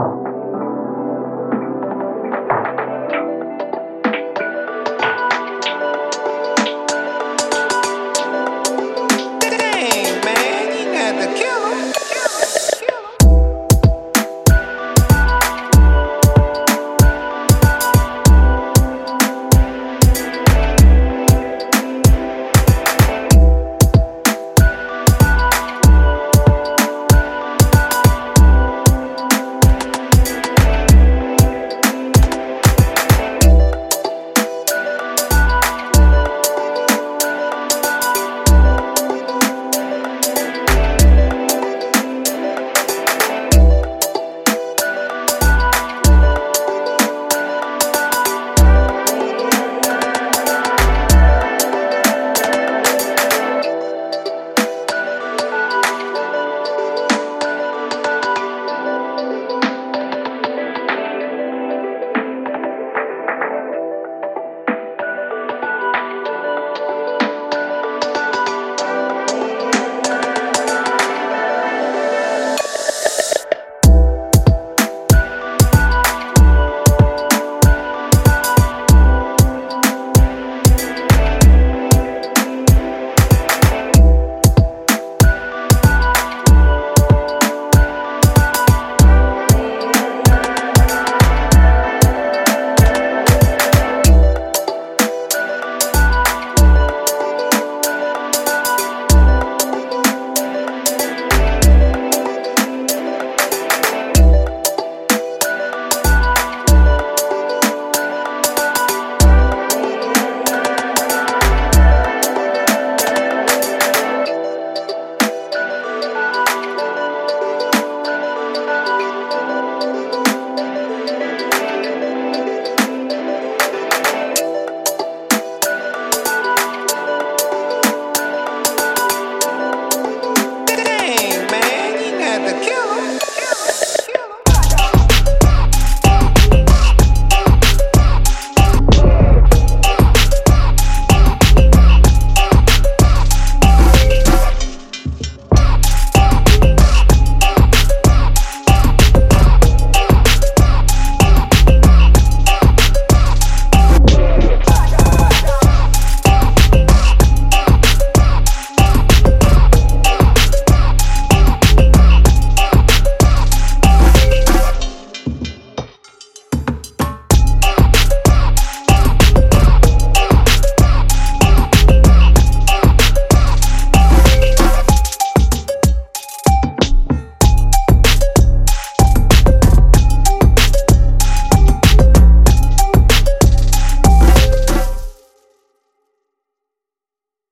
Bye.